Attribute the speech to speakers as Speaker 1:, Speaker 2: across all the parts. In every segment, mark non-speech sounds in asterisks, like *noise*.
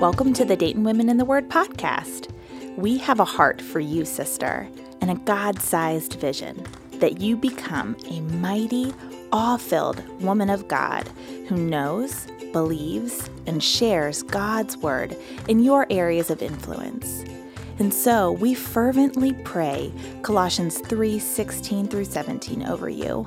Speaker 1: Welcome to the Dayton Women in the Word podcast. We have a heart for you, sister, and a God sized vision that you become a mighty, awe filled woman of God who knows, believes, and shares God's word in your areas of influence. And so we fervently pray Colossians 3 16 through 17 over you.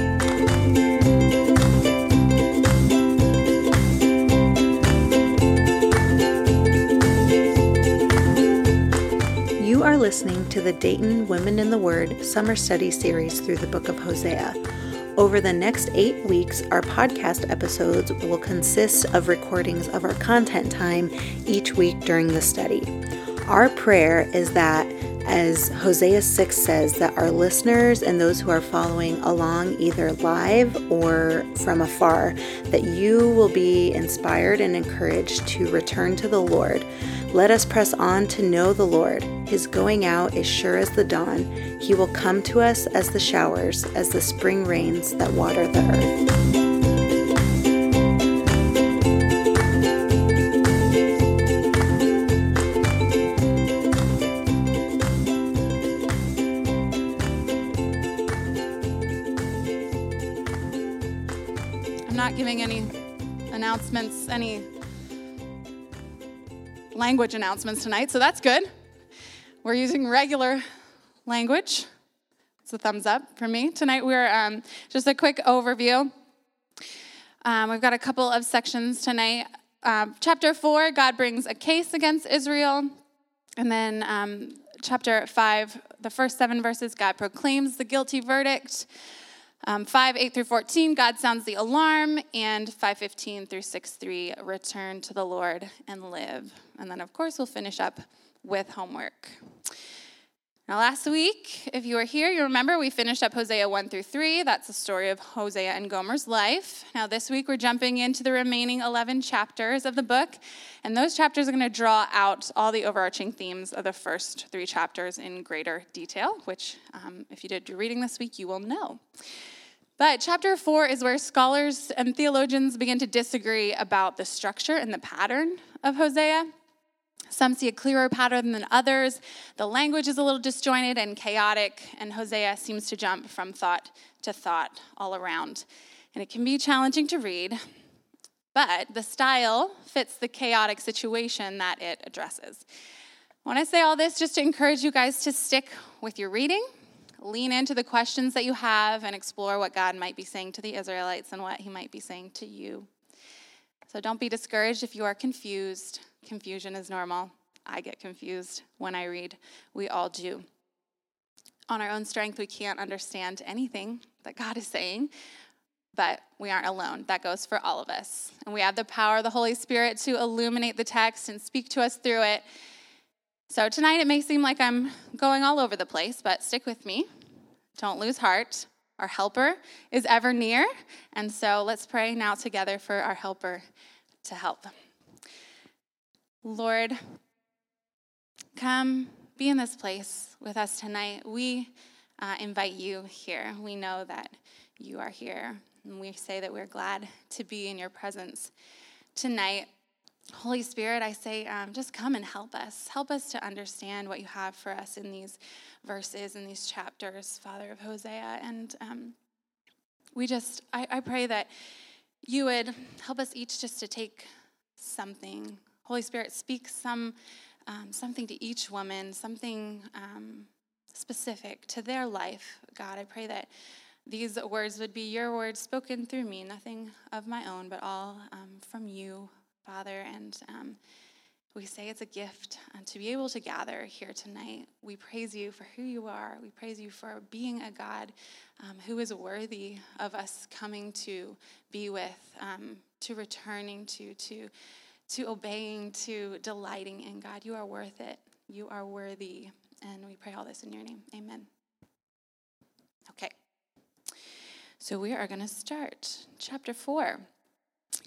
Speaker 2: Listening to the Dayton Women in the Word Summer Study Series through the book of Hosea. Over the next eight weeks, our podcast episodes will consist of recordings of our content time each week during the study. Our prayer is that, as Hosea 6 says, that our listeners and those who are following along either live or from afar, that you will be inspired and encouraged to return to the Lord. Let us press on to know the Lord. His going out is sure as the dawn. He will come to us as the showers, as the spring rains that water the earth.
Speaker 3: Giving any announcements, any language announcements tonight, so that's good. We're using regular language. It's a thumbs up for me. Tonight, we're um, just a quick overview. Um, we've got a couple of sections tonight. Um, chapter four, God brings a case against Israel. And then um, chapter five, the first seven verses, God proclaims the guilty verdict. Um, 5, 8 through 14, God sounds the alarm, and 5, 15 through 6, 3, return to the Lord and live. And then, of course, we'll finish up with homework. Now, last week, if you were here, you remember we finished up Hosea 1 through 3. That's the story of Hosea and Gomer's life. Now, this week, we're jumping into the remaining 11 chapters of the book, and those chapters are going to draw out all the overarching themes of the first three chapters in greater detail, which, um, if you did your reading this week, you will know. But chapter four is where scholars and theologians begin to disagree about the structure and the pattern of Hosea. Some see a clearer pattern than others. The language is a little disjointed and chaotic, and Hosea seems to jump from thought to thought all around. And it can be challenging to read, but the style fits the chaotic situation that it addresses. When I say all this just to encourage you guys to stick with your reading lean into the questions that you have and explore what God might be saying to the Israelites and what he might be saying to you. So don't be discouraged if you are confused. Confusion is normal. I get confused when I read. We all do. On our own strength, we can't understand anything that God is saying, but we aren't alone. That goes for all of us. And we have the power of the Holy Spirit to illuminate the text and speak to us through it. So tonight it may seem like I'm going all over the place, but stick with me. Don't lose heart. Our helper is ever near. And so let's pray now together for our helper to help. Lord, come be in this place with us tonight. We uh, invite you here. We know that you are here. And we say that we're glad to be in your presence tonight. Holy Spirit, I say, um, just come and help us. Help us to understand what you have for us in these verses, in these chapters, Father of Hosea. And um, we just, I, I pray that you would help us each just to take something. Holy Spirit, speak some um, something to each woman, something um, specific to their life. God, I pray that these words would be your words spoken through me, nothing of my own, but all um, from you, Father. And um, we say it's a gift uh, to be able to gather here tonight. We praise you for who you are. We praise you for being a God um, who is worthy of us coming to be with, um, to returning to, to, to obeying, to delighting in God. You are worth it. You are worthy. And we pray all this in your name. Amen. Okay. So we are going to start chapter 4.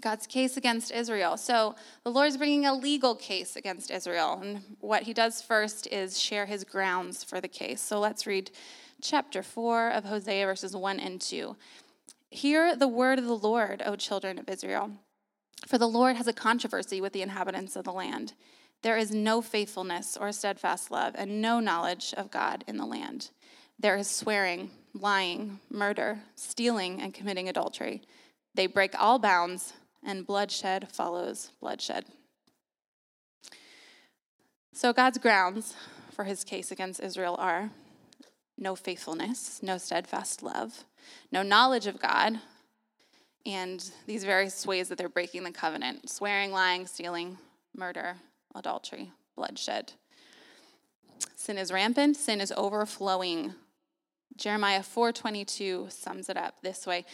Speaker 3: God's case against Israel. So the Lord's bringing a legal case against Israel. And what he does first is share his grounds for the case. So let's read chapter 4 of Hosea, verses 1 and 2. Hear the word of the Lord, O children of Israel. For the Lord has a controversy with the inhabitants of the land. There is no faithfulness or steadfast love, and no knowledge of God in the land. There is swearing, lying, murder, stealing, and committing adultery. They break all bounds, and bloodshed follows bloodshed. So, God's grounds for his case against Israel are no faithfulness, no steadfast love, no knowledge of God, and these various ways that they're breaking the covenant swearing, lying, stealing, murder, adultery, bloodshed. Sin is rampant, sin is overflowing. Jeremiah 4:22 sums it up this way.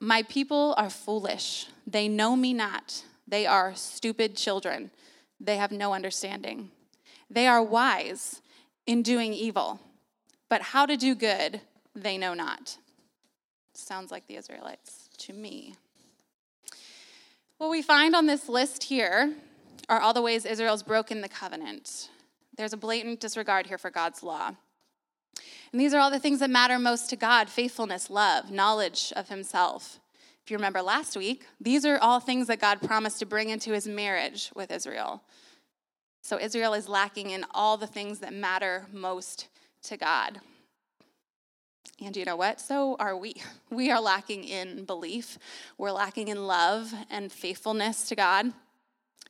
Speaker 3: My people are foolish. They know me not. They are stupid children. They have no understanding. They are wise in doing evil, but how to do good they know not. Sounds like the Israelites to me. What we find on this list here are all the ways Israel's broken the covenant. There's a blatant disregard here for God's law. And these are all the things that matter most to God faithfulness, love, knowledge of Himself. If you remember last week, these are all things that God promised to bring into His marriage with Israel. So Israel is lacking in all the things that matter most to God. And you know what? So are we. *laughs* We are lacking in belief. We're lacking in love and faithfulness to God.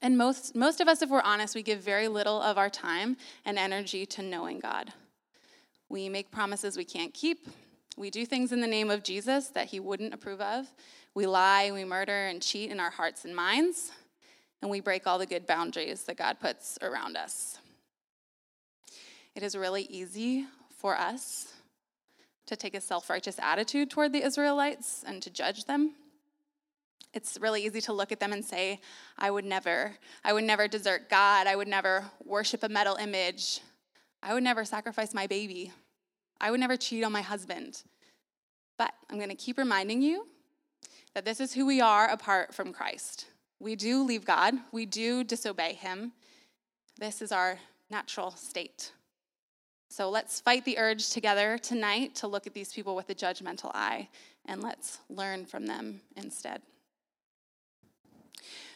Speaker 3: And most, most of us, if we're honest, we give very little of our time and energy to knowing God. We make promises we can't keep. We do things in the name of Jesus that he wouldn't approve of. We lie, we murder, and cheat in our hearts and minds. And we break all the good boundaries that God puts around us. It is really easy for us to take a self righteous attitude toward the Israelites and to judge them. It's really easy to look at them and say, I would never, I would never desert God. I would never worship a metal image. I would never sacrifice my baby. I would never cheat on my husband. But I'm going to keep reminding you that this is who we are apart from Christ. We do leave God, we do disobey Him. This is our natural state. So let's fight the urge together tonight to look at these people with a judgmental eye and let's learn from them instead.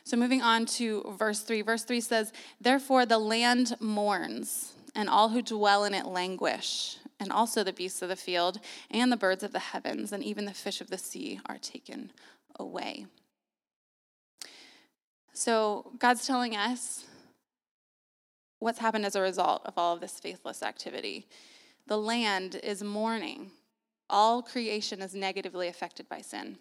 Speaker 3: So, moving on to verse 3. Verse 3 says, Therefore the land mourns and all who dwell in it languish, and also the beasts of the field, and the birds of the heavens, and even the fish of the sea are taken away. So, God's telling us what's happened as a result of all of this faithless activity. The land is mourning, all creation is negatively affected by sin.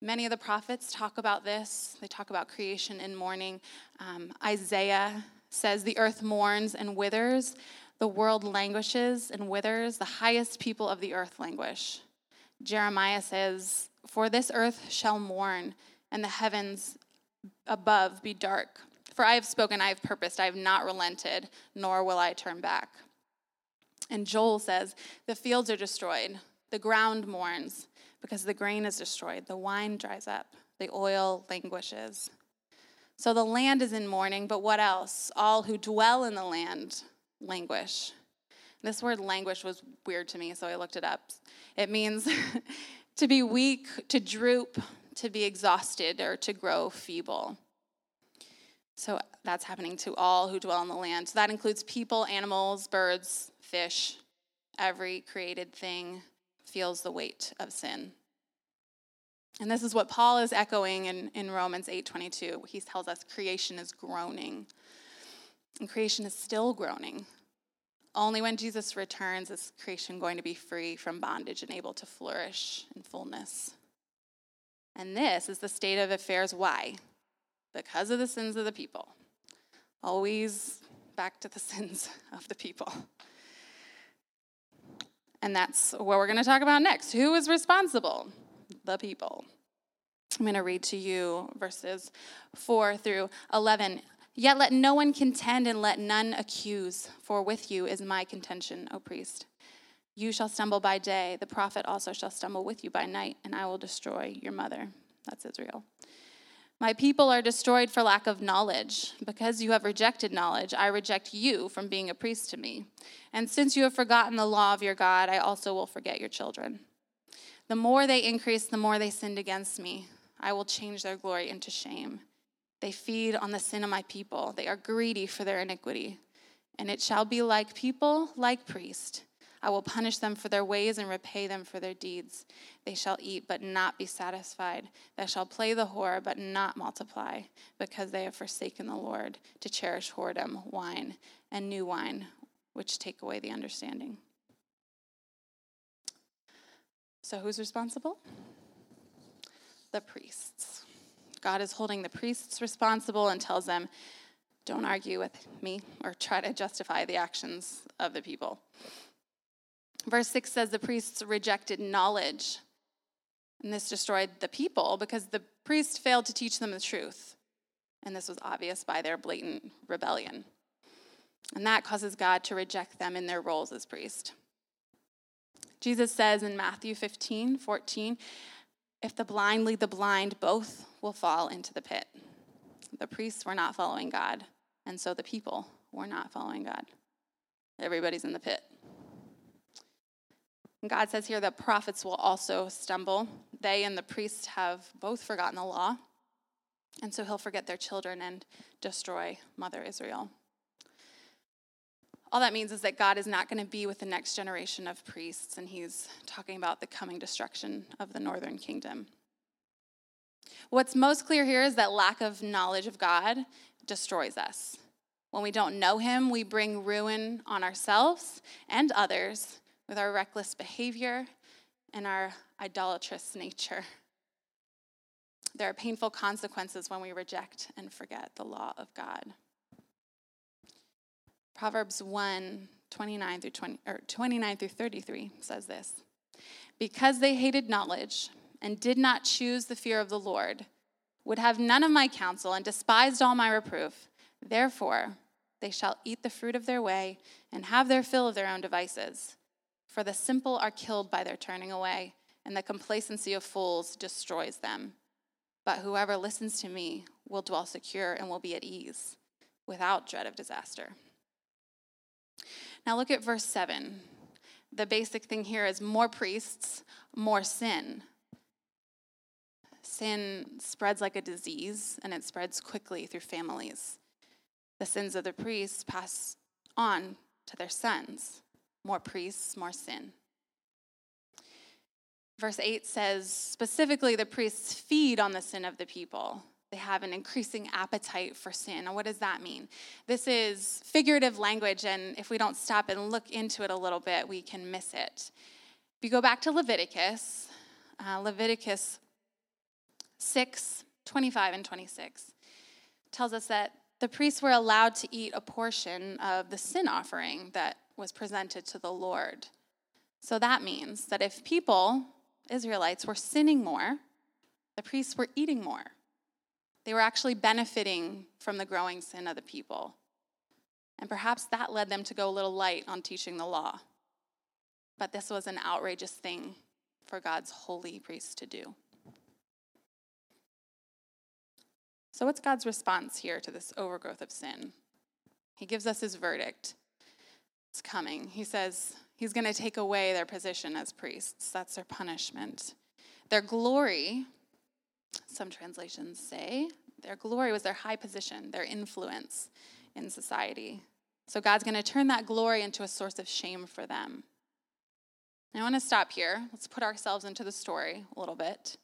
Speaker 3: Many of the prophets talk about this. They talk about creation in mourning. Um, Isaiah says, The earth mourns and withers, the world languishes and withers, the highest people of the earth languish. Jeremiah says, For this earth shall mourn, and the heavens above be dark. For I have spoken, I have purposed, I have not relented, nor will I turn back. And Joel says, The fields are destroyed, the ground mourns, because the grain is destroyed, the wine dries up, the oil languishes. So the land is in mourning, but what else? All who dwell in the land languish. This word languish was weird to me, so I looked it up. It means *laughs* to be weak, to droop, to be exhausted, or to grow feeble. So that's happening to all who dwell in the land. So that includes people, animals, birds, fish, every created thing feels the weight of sin. And this is what Paul is echoing in, in Romans 8:22. He tells us creation is groaning. And creation is still groaning. Only when Jesus returns is creation going to be free from bondage and able to flourish in fullness. And this is the state of affairs. Why? Because of the sins of the people. Always back to the *laughs* sins of the people. And that's what we're going to talk about next. Who is responsible? The people. I'm going to read to you verses 4 through 11. Yet let no one contend and let none accuse, for with you is my contention, O priest. You shall stumble by day, the prophet also shall stumble with you by night, and I will destroy your mother. That's Israel. My people are destroyed for lack of knowledge. Because you have rejected knowledge, I reject you from being a priest to me. And since you have forgotten the law of your God, I also will forget your children. The more they increase, the more they sinned against me. I will change their glory into shame. They feed on the sin of my people. They are greedy for their iniquity. And it shall be like people, like priest. I will punish them for their ways and repay them for their deeds. They shall eat, but not be satisfied. They shall play the whore, but not multiply, because they have forsaken the Lord to cherish whoredom, wine, and new wine, which take away the understanding. So, who's responsible? The priests. God is holding the priests responsible and tells them, don't argue with me or try to justify the actions of the people. Verse 6 says the priests rejected knowledge, and this destroyed the people because the priest failed to teach them the truth. And this was obvious by their blatant rebellion. And that causes God to reject them in their roles as priest. Jesus says in Matthew 15, 14, if the blind lead the blind, both will fall into the pit. The priests were not following God, and so the people were not following God. Everybody's in the pit. And God says here that prophets will also stumble. They and the priests have both forgotten the law, and so he'll forget their children and destroy Mother Israel. All that means is that God is not going to be with the next generation of priests, and he's talking about the coming destruction of the northern kingdom. What's most clear here is that lack of knowledge of God destroys us. When we don't know him, we bring ruin on ourselves and others with our reckless behavior and our idolatrous nature. There are painful consequences when we reject and forget the law of God. Proverbs 1 29 through, 20, or 29 through 33 says this Because they hated knowledge and did not choose the fear of the Lord, would have none of my counsel, and despised all my reproof, therefore they shall eat the fruit of their way and have their fill of their own devices. For the simple are killed by their turning away, and the complacency of fools destroys them. But whoever listens to me will dwell secure and will be at ease, without dread of disaster. Now look at verse 7. The basic thing here is more priests, more sin. Sin spreads like a disease, and it spreads quickly through families. The sins of the priests pass on to their sons. More priests, more sin. Verse 8 says specifically the priests feed on the sin of the people. They have an increasing appetite for sin. And what does that mean? This is figurative language, and if we don't stop and look into it a little bit, we can miss it. If you go back to Leviticus, uh, Leviticus 6 25 and 26 tells us that the priests were allowed to eat a portion of the sin offering that was presented to the Lord. So that means that if people, Israelites, were sinning more, the priests were eating more. They were actually benefiting from the growing sin of the people. And perhaps that led them to go a little light on teaching the law. But this was an outrageous thing for God's holy priests to do. So, what's God's response here to this overgrowth of sin? He gives us his verdict. It's coming. He says he's going to take away their position as priests. That's their punishment. Their glory some translations say their glory was their high position, their influence in society. So God's going to turn that glory into a source of shame for them. I want to stop here. Let's put ourselves into the story a little bit.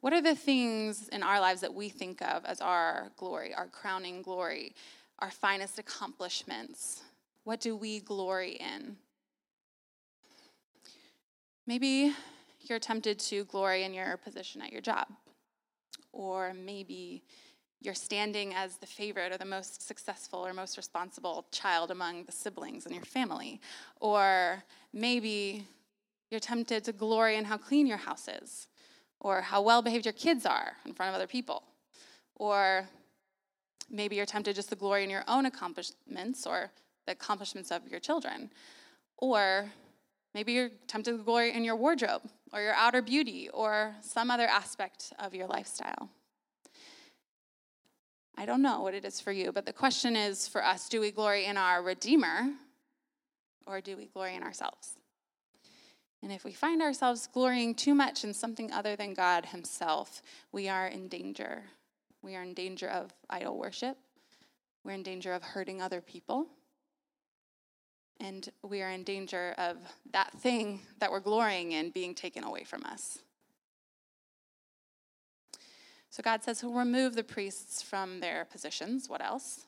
Speaker 3: What are the things in our lives that we think of as our glory, our crowning glory, our finest accomplishments? What do we glory in? Maybe you're tempted to glory in your position at your job. Or maybe you're standing as the favorite or the most successful or most responsible child among the siblings in your family. Or maybe you're tempted to glory in how clean your house is, or how well behaved your kids are in front of other people. Or maybe you're tempted just to glory in your own accomplishments or the accomplishments of your children. Or maybe you're tempted to glory in your wardrobe or your outer beauty or some other aspect of your lifestyle. I don't know what it is for you, but the question is for us do we glory in our Redeemer or do we glory in ourselves? And if we find ourselves glorying too much in something other than God Himself, we are in danger. We are in danger of idol worship. We're in danger of hurting other people. And we are in danger of that thing that we're glorying in being taken away from us. So God says he'll remove the priests from their positions. What else?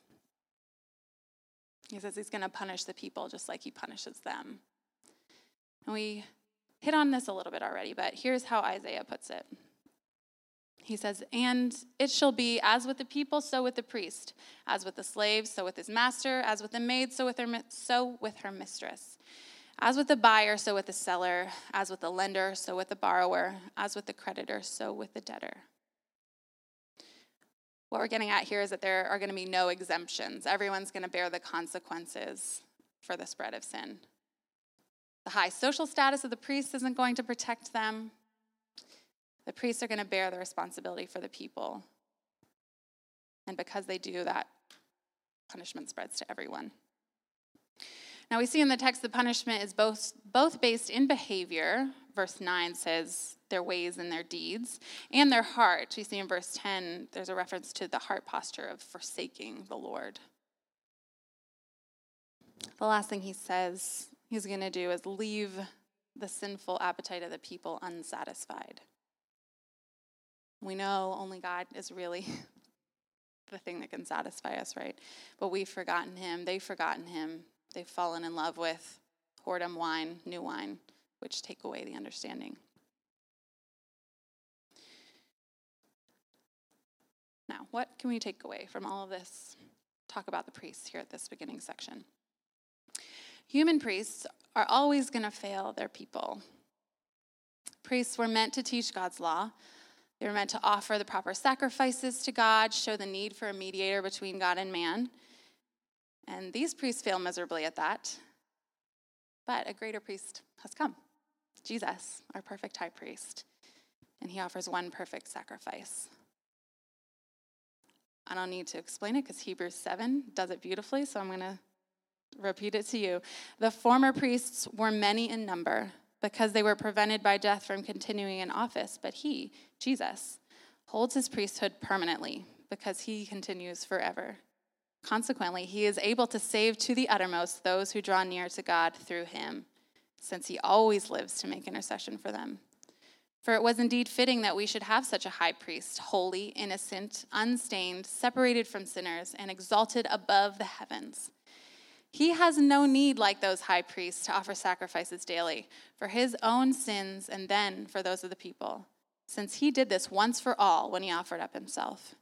Speaker 3: He says he's going to punish the people just like he punishes them. And we hit on this a little bit already, but here's how Isaiah puts it. He says, And it shall be as with the people, so with the priest, as with the slave, so with his master, as with the maid, so with her, so with her mistress. As with the buyer, so with the seller, as with the lender, so with the borrower, as with the creditor, so with the debtor. What we're getting at here is that there are going to be no exemptions. Everyone's going to bear the consequences for the spread of sin. The high social status of the priests isn't going to protect them. The priests are going to bear the responsibility for the people. And because they do, that punishment spreads to everyone. Now we see in the text the punishment is both, both based in behavior. Verse 9 says their ways and their deeds, and their heart. We see in verse 10, there's a reference to the heart posture of forsaking the Lord. The last thing he says he's going to do is leave the sinful appetite of the people unsatisfied. We know only God is really *laughs* the thing that can satisfy us, right? But we've forgotten him. They've forgotten him. They've fallen in love with whoredom wine, new wine, which take away the understanding. Now, what can we take away from all of this? Talk about the priests here at this beginning section. Human priests are always going to fail their people. Priests were meant to teach God's law. They were meant to offer the proper sacrifices to God, show the need for a mediator between God and man. And these priests fail miserably at that. But a greater priest has come Jesus, our perfect high priest. And he offers one perfect sacrifice. I don't need to explain it because Hebrews 7 does it beautifully, so I'm going to repeat it to you. The former priests were many in number because they were prevented by death from continuing in office, but he, Jesus, holds his priesthood permanently because he continues forever. Consequently, he is able to save to the uttermost those who draw near to God through him, since he always lives to make intercession for them. For it was indeed fitting that we should have such a high priest, holy, innocent, unstained, separated from sinners, and exalted above the heavens he has no need, like those high priests, to offer sacrifices daily for his own sins and then for those of the people, since he did this once for all when he offered up himself.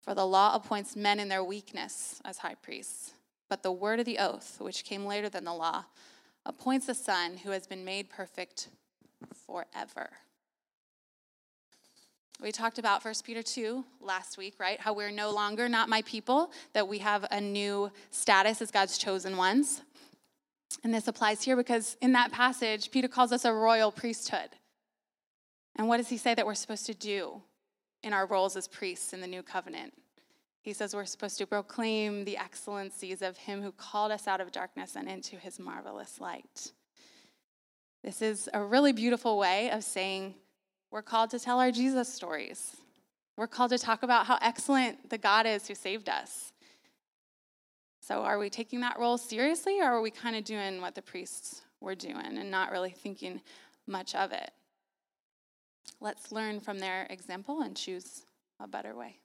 Speaker 3: For the law appoints men in their weakness as high priests, but the word of the oath, which came later than the law, appoints a son who has been made perfect forever. We talked about 1 Peter 2 last week, right? How we're no longer not my people, that we have a new status as God's chosen ones. And this applies here because in that passage, Peter calls us a royal priesthood. And what does he say that we're supposed to do in our roles as priests in the new covenant? He says we're supposed to proclaim the excellencies of him who called us out of darkness and into his marvelous light. This is a really beautiful way of saying, we're called to tell our Jesus stories. We're called to talk about how excellent the God is who saved us. So, are we taking that role seriously, or are we kind of doing what the priests were doing and not really thinking much of it? Let's learn from their example and choose a better way.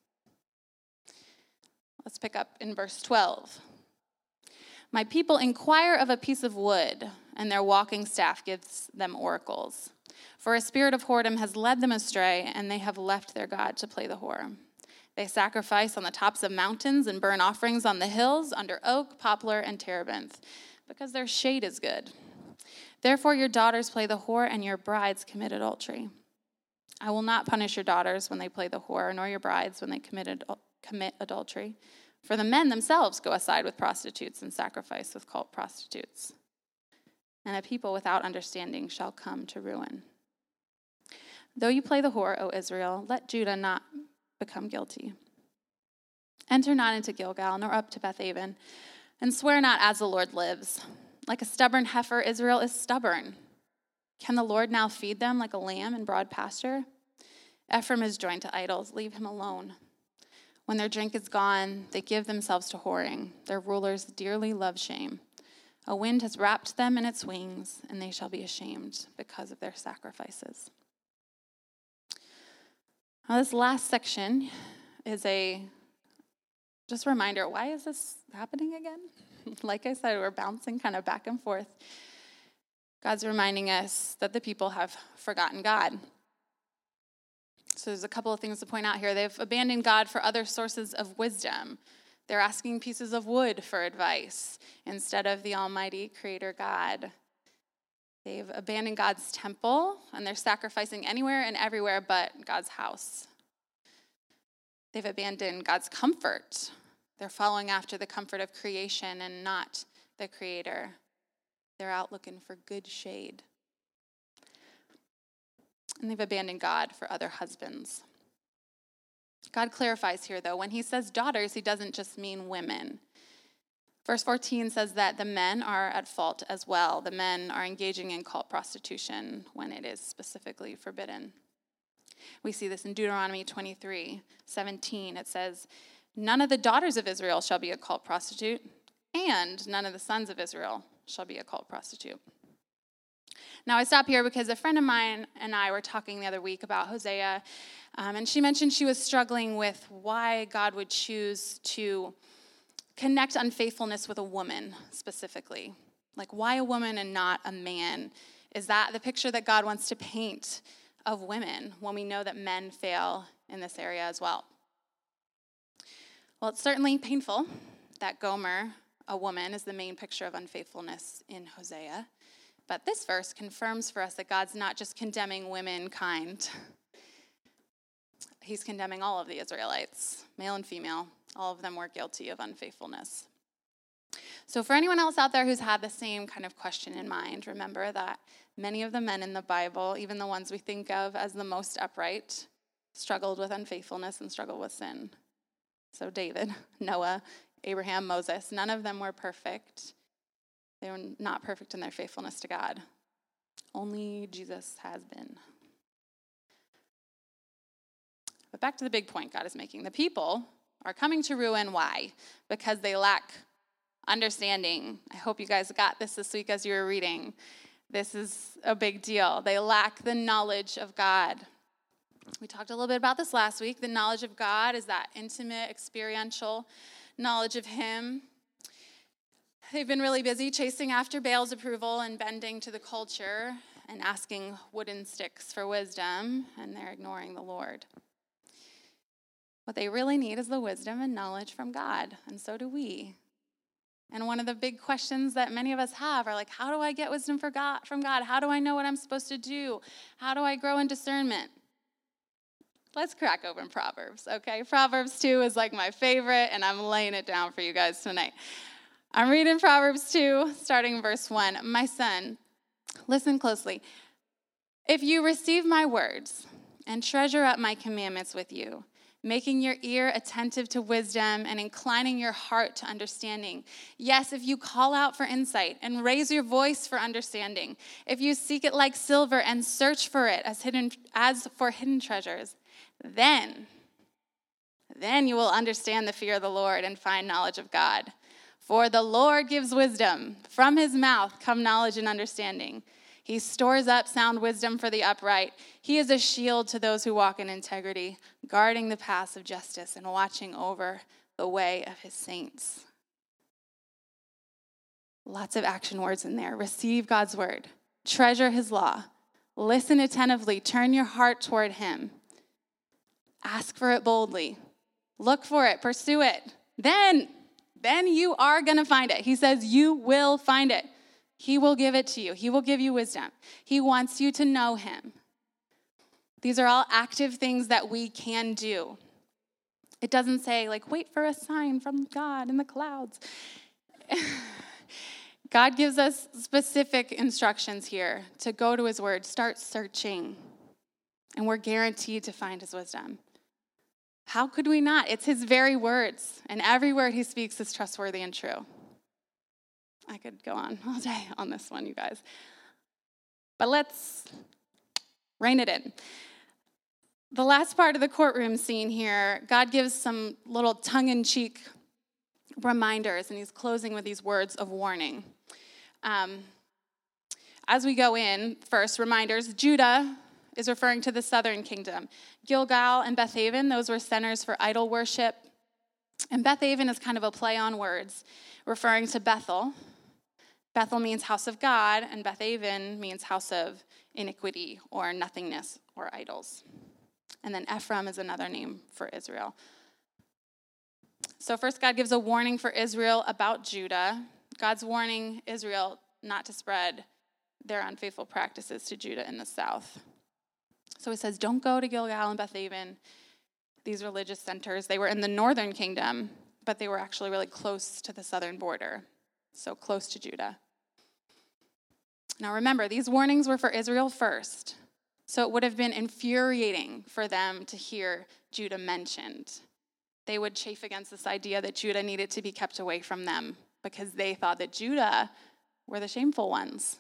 Speaker 3: Let's pick up in verse 12. My people inquire of a piece of wood, and their walking staff gives them oracles. For a spirit of whoredom has led them astray, and they have left their God to play the whore. They sacrifice on the tops of mountains and burn offerings on the hills under oak, poplar, and terebinth, because their shade is good. Therefore, your daughters play the whore, and your brides commit adultery. I will not punish your daughters when they play the whore, nor your brides when they commit commit adultery. For the men themselves go aside with prostitutes and sacrifice with cult prostitutes. And a people without understanding shall come to ruin. Though you play the whore, O Israel, let Judah not become guilty. Enter not into Gilgal, nor up to Bethaven, and swear not as the Lord lives. Like a stubborn heifer, Israel is stubborn. Can the Lord now feed them like a lamb in broad pasture? Ephraim is joined to idols, leave him alone. When their drink is gone, they give themselves to whoring. Their rulers dearly love shame. A wind has wrapped them in its wings, and they shall be ashamed because of their sacrifices. Now, this last section is a just a reminder why is this happening again? *laughs* like I said, we're bouncing kind of back and forth. God's reminding us that the people have forgotten God. So there's a couple of things to point out here. They've abandoned God for other sources of wisdom. They're asking pieces of wood for advice instead of the Almighty Creator God. They've abandoned God's temple and they're sacrificing anywhere and everywhere but God's house. They've abandoned God's comfort. They're following after the comfort of creation and not the Creator. They're out looking for good shade. And they've abandoned God for other husbands. God clarifies here, though, when he says daughters, he doesn't just mean women. Verse 14 says that the men are at fault as well. The men are engaging in cult prostitution when it is specifically forbidden. We see this in Deuteronomy 23 17. It says, None of the daughters of Israel shall be a cult prostitute, and none of the sons of Israel shall be a cult prostitute. Now, I stop here because a friend of mine and I were talking the other week about Hosea, um, and she mentioned she was struggling with why God would choose to connect unfaithfulness with a woman specifically. Like, why a woman and not a man? Is that the picture that God wants to paint of women when we know that men fail in this area as well? Well, it's certainly painful that Gomer, a woman, is the main picture of unfaithfulness in Hosea. But this verse confirms for us that God's not just condemning womankind, He's condemning all of the Israelites, male and female. All of them were guilty of unfaithfulness. So, for anyone else out there who's had the same kind of question in mind, remember that many of the men in the Bible, even the ones we think of as the most upright, struggled with unfaithfulness and struggled with sin. So, David, *laughs* Noah, Abraham, Moses, none of them were perfect. They were not perfect in their faithfulness to God. Only Jesus has been. But back to the big point God is making. The people are coming to ruin. Why? Because they lack understanding. I hope you guys got this this week as you were reading. This is a big deal. They lack the knowledge of God. We talked a little bit about this last week. The knowledge of God is that intimate, experiential knowledge of Him. They've been really busy chasing after Baal's approval and bending to the culture and asking wooden sticks for wisdom, and they're ignoring the Lord. What they really need is the wisdom and knowledge from God, and so do we. And one of the big questions that many of us have are like, how do I get wisdom from God? How do I know what I'm supposed to do? How do I grow in discernment? Let's crack open Proverbs, okay? Proverbs 2 is like my favorite, and I'm laying it down for you guys tonight. I'm reading Proverbs 2, starting verse 1. My son, listen closely. If you receive my words and treasure up my commandments with you, making your ear attentive to wisdom and inclining your heart to understanding. Yes, if you call out for insight and raise your voice for understanding, if you seek it like silver and search for it as hidden as for hidden treasures, then then you will understand the fear of the Lord and find knowledge of God. For the Lord gives wisdom. From his mouth come knowledge and understanding. He stores up sound wisdom for the upright. He is a shield to those who walk in integrity, guarding the paths of justice and watching over the way of his saints. Lots of action words in there. Receive God's word, treasure his law, listen attentively, turn your heart toward him, ask for it boldly, look for it, pursue it. Then then you are going to find it. He says, You will find it. He will give it to you, He will give you wisdom. He wants you to know Him. These are all active things that we can do. It doesn't say, like, wait for a sign from God in the clouds. *laughs* God gives us specific instructions here to go to his word, start searching, and we're guaranteed to find his wisdom. How could we not? It's his very words, and every word he speaks is trustworthy and true. I could go on *laughs* all day on this one, you guys. But let's rein it in. The last part of the courtroom scene here, God gives some little tongue in cheek reminders, and he's closing with these words of warning. Um, as we go in, first, reminders Judah is referring to the southern kingdom. Gilgal and Bethaven, those were centers for idol worship. And Bethaven is kind of a play on words, referring to Bethel. Bethel means house of God, and Bethaven means house of iniquity or nothingness or idols. And then Ephraim is another name for Israel. So, first, God gives a warning for Israel about Judah. God's warning Israel not to spread their unfaithful practices to Judah in the south. So he says, Don't go to Gilgal and Bethaven, these religious centers. They were in the northern kingdom, but they were actually really close to the southern border, so close to Judah. Now remember, these warnings were for Israel first, so it would have been infuriating for them to hear Judah mentioned. They would chafe against this idea that Judah needed to be kept away from them because they thought that Judah were the shameful ones.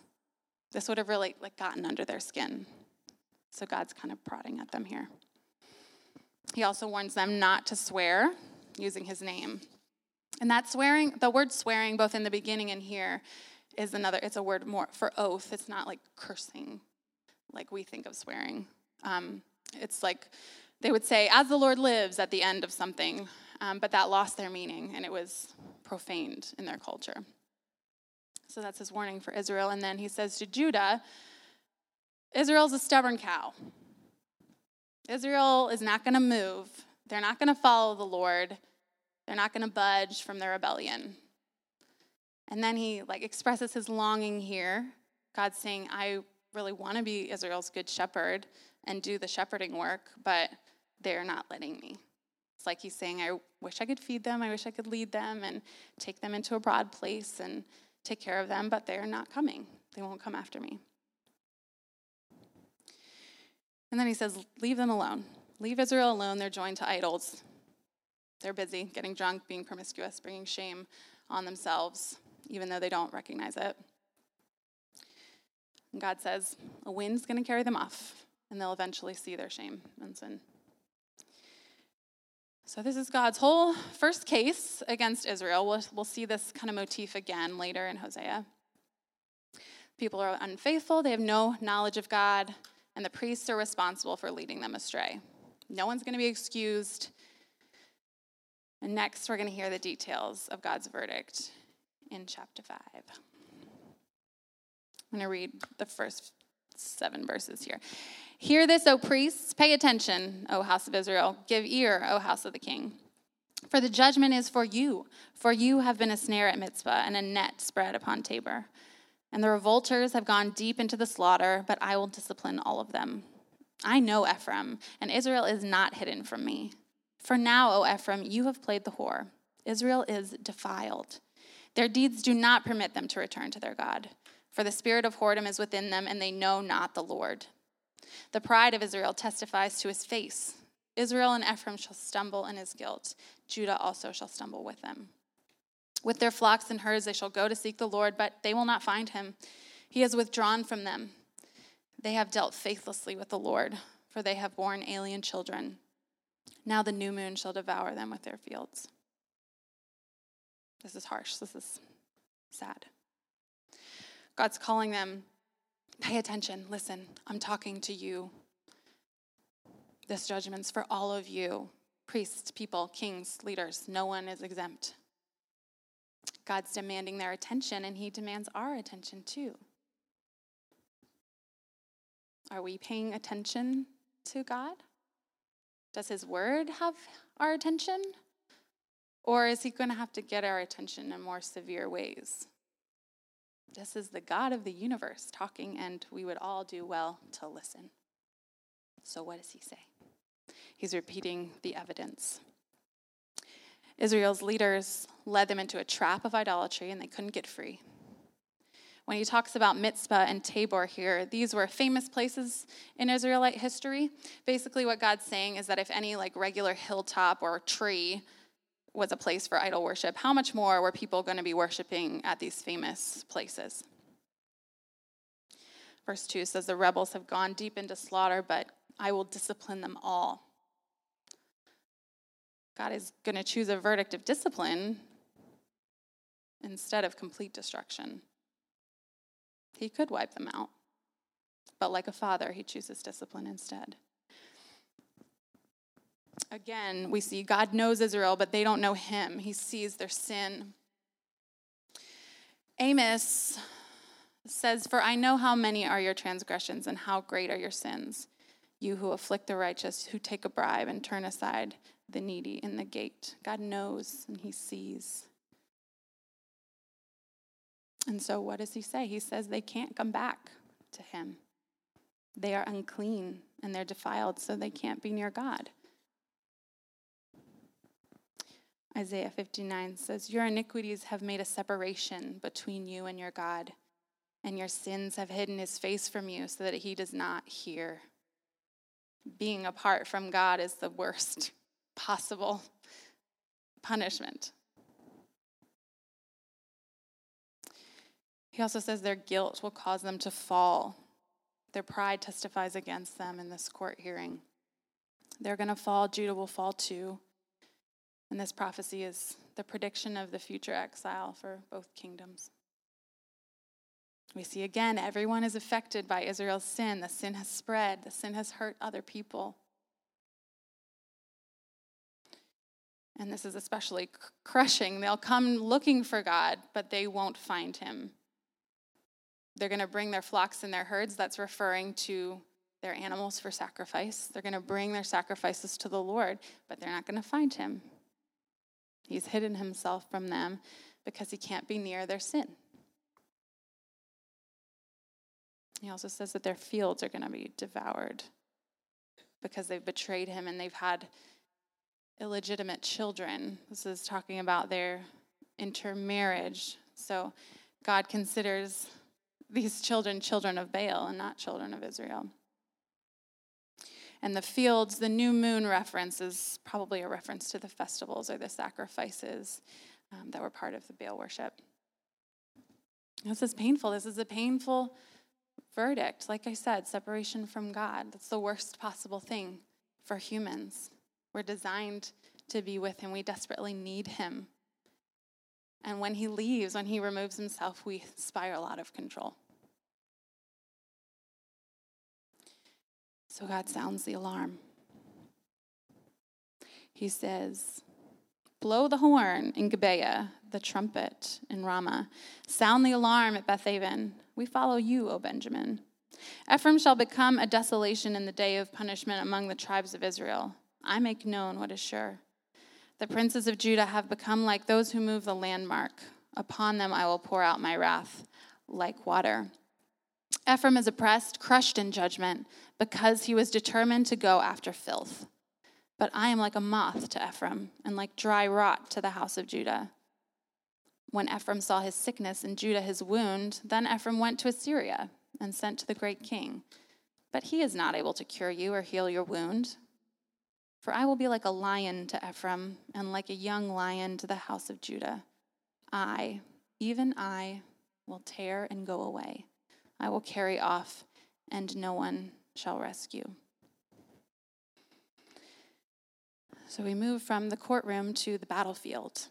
Speaker 3: This would have really like gotten under their skin. So God's kind of prodding at them here. He also warns them not to swear using his name. And that swearing, the word swearing, both in the beginning and here, is another, it's a word more for oath. It's not like cursing like we think of swearing. Um, it's like they would say, as the Lord lives at the end of something, um, but that lost their meaning and it was profaned in their culture. So that's his warning for Israel. And then he says to Judah, Israel's a stubborn cow. Israel is not going to move. They're not going to follow the Lord. They're not going to budge from their rebellion. And then he like expresses his longing here. God's saying, I really want to be Israel's good shepherd and do the shepherding work, but they're not letting me. It's like he's saying, I wish I could feed them, I wish I could lead them and take them into a broad place and take care of them, but they're not coming. They won't come after me. And then he says, Leave them alone. Leave Israel alone. They're joined to idols. They're busy getting drunk, being promiscuous, bringing shame on themselves, even though they don't recognize it. And God says, A wind's going to carry them off, and they'll eventually see their shame and sin. So, this is God's whole first case against Israel. We'll, we'll see this kind of motif again later in Hosea. People are unfaithful, they have no knowledge of God, and the priests are responsible for leading them astray. No one's going to be excused. And next, we're going to hear the details of God's verdict in chapter 5. I'm going to read the first seven verses here. Hear this, O priests, pay attention, O house of Israel. Give ear, O house of the king. For the judgment is for you, for you have been a snare at Mizpah and a net spread upon Tabor. And the revolters have gone deep into the slaughter, but I will discipline all of them. I know Ephraim, and Israel is not hidden from me. For now, O Ephraim, you have played the whore. Israel is defiled. Their deeds do not permit them to return to their God, for the spirit of whoredom is within them, and they know not the Lord. The pride of Israel testifies to his face. Israel and Ephraim shall stumble in his guilt. Judah also shall stumble with them. With their flocks and herds they shall go to seek the Lord, but they will not find him. He has withdrawn from them. They have dealt faithlessly with the Lord, for they have borne alien children. Now the new moon shall devour them with their fields. This is harsh. This is sad. God's calling them Pay attention. Listen, I'm talking to you. This judgment's for all of you priests, people, kings, leaders. No one is exempt. God's demanding their attention, and He demands our attention too. Are we paying attention to God? Does His word have our attention? Or is He going to have to get our attention in more severe ways? This is the God of the universe talking, and we would all do well to listen. So, what does he say? He's repeating the evidence. Israel's leaders led them into a trap of idolatry and they couldn't get free. When he talks about Mizpah and Tabor here, these were famous places in Israelite history. Basically, what God's saying is that if any like regular hilltop or tree was a place for idol worship, how much more were people going to be worshiping at these famous places? Verse 2 says, The rebels have gone deep into slaughter, but I will discipline them all. God is going to choose a verdict of discipline instead of complete destruction. He could wipe them out, but like a father, he chooses discipline instead. Again, we see God knows Israel, but they don't know him. He sees their sin. Amos says, For I know how many are your transgressions and how great are your sins. You who afflict the righteous, who take a bribe and turn aside the needy in the gate. God knows and he sees. And so, what does he say? He says they can't come back to him. They are unclean and they're defiled, so they can't be near God. Isaiah 59 says, Your iniquities have made a separation between you and your God, and your sins have hidden his face from you so that he does not hear. Being apart from God is the worst possible punishment. He also says their guilt will cause them to fall. Their pride testifies against them in this court hearing. They're going to fall. Judah will fall too. And this prophecy is the prediction of the future exile for both kingdoms. We see again, everyone is affected by Israel's sin. The sin has spread, the sin has hurt other people. And this is especially crushing. They'll come looking for God, but they won't find him. They're going to bring their flocks and their herds. That's referring to their animals for sacrifice. They're going to bring their sacrifices to the Lord, but they're not going to find him. He's hidden himself from them because he can't be near their sin. He also says that their fields are going to be devoured because they've betrayed him and they've had illegitimate children. This is talking about their intermarriage. So God considers these children children of Baal and not children of Israel. And the fields, the new moon reference is probably a reference to the festivals or the sacrifices um, that were part of the Baal worship. This is painful. This is a painful verdict. Like I said, separation from God. That's the worst possible thing for humans. We're designed to be with Him, we desperately need Him. And when He leaves, when He removes Himself, we spiral out of control. So God sounds the alarm. He says, Blow the horn in Gibeah, the trumpet in Ramah. Sound the alarm at Bethaven. We follow you, O Benjamin. Ephraim shall become a desolation in the day of punishment among the tribes of Israel. I make known what is sure. The princes of Judah have become like those who move the landmark. Upon them I will pour out my wrath like water. Ephraim is oppressed, crushed in judgment, because he was determined to go after filth. But I am like a moth to Ephraim, and like dry rot to the house of Judah. When Ephraim saw his sickness and Judah his wound, then Ephraim went to Assyria and sent to the great king. But he is not able to cure you or heal your wound. For I will be like a lion to Ephraim, and like a young lion to the house of Judah. I, even I, will tear and go away. I will carry off, and no one shall rescue. So we move from the courtroom to the battlefield.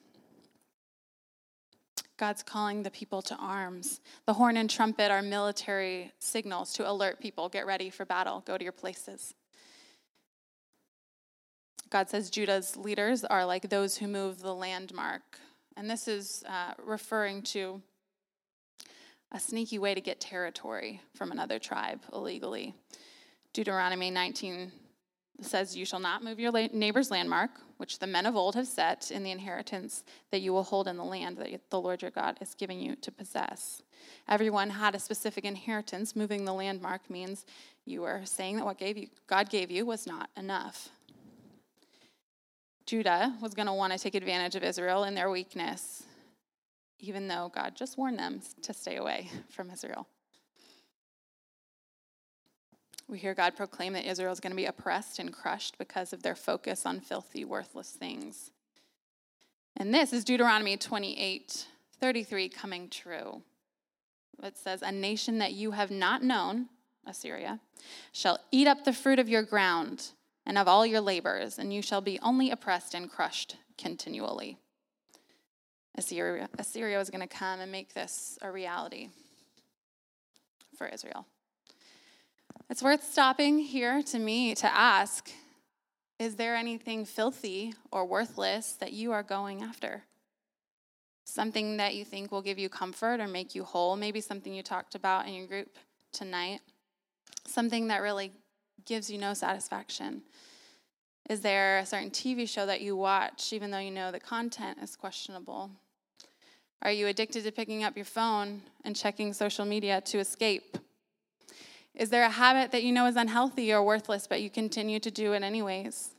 Speaker 3: God's calling the people to arms. The horn and trumpet are military signals to alert people get ready for battle, go to your places. God says Judah's leaders are like those who move the landmark. And this is uh, referring to a sneaky way to get territory from another tribe illegally. Deuteronomy 19 says, You shall not move your neighbor's landmark, which the men of old have set in the inheritance that you will hold in the land that the Lord your God is giving you to possess. Everyone had a specific inheritance. Moving the landmark means you are saying that what gave you, God gave you was not enough. Judah was going to want to take advantage of Israel in their weakness, even though God just warned them to stay away from Israel. We hear God proclaim that Israel is going to be oppressed and crushed because of their focus on filthy, worthless things. And this is Deuteronomy 28 33 coming true. It says, A nation that you have not known, Assyria, shall eat up the fruit of your ground and of all your labors, and you shall be only oppressed and crushed continually. Assyria, Assyria is going to come and make this a reality for Israel. It's worth stopping here to me to ask Is there anything filthy or worthless that you are going after? Something that you think will give you comfort or make you whole, maybe something you talked about in your group tonight, something that really gives you no satisfaction. Is there a certain TV show that you watch, even though you know the content is questionable? Are you addicted to picking up your phone and checking social media to escape? Is there a habit that you know is unhealthy or worthless, but you continue to do it anyways?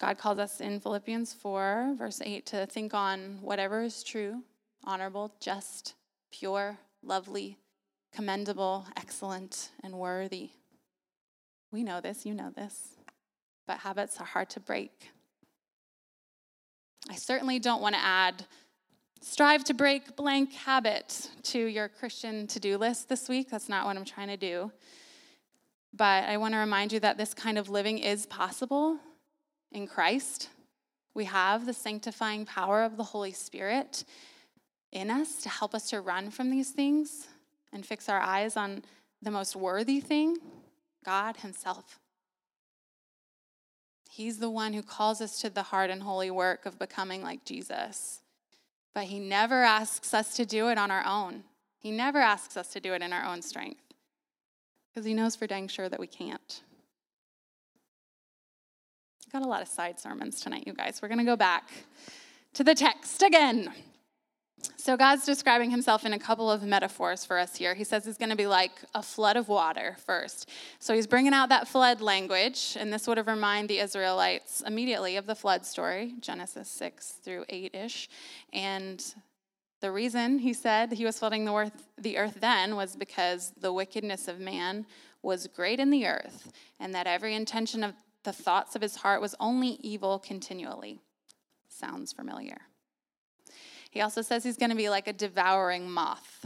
Speaker 3: God calls us in Philippians 4, verse 8, to think on whatever is true, honorable, just, pure, lovely, commendable, excellent, and worthy. We know this, you know this, but habits are hard to break. I certainly don't want to add strive to break blank habit to your Christian to do list this week. That's not what I'm trying to do. But I want to remind you that this kind of living is possible in Christ. We have the sanctifying power of the Holy Spirit in us to help us to run from these things and fix our eyes on the most worthy thing God Himself. He's the one who calls us to the hard and holy work of becoming like Jesus. But He never asks us to do it on our own. He never asks us to do it in our own strength because He knows for dang sure that we can't. Got a lot of side sermons tonight, you guys. We're going to go back to the text again. So, God's describing himself in a couple of metaphors for us here. He says he's going to be like a flood of water first. So, he's bringing out that flood language, and this would have reminded the Israelites immediately of the flood story, Genesis 6 through 8 ish. And the reason he said he was flooding the earth, the earth then was because the wickedness of man was great in the earth, and that every intention of the thoughts of his heart was only evil continually. Sounds familiar. He also says he's going to be like a devouring moth.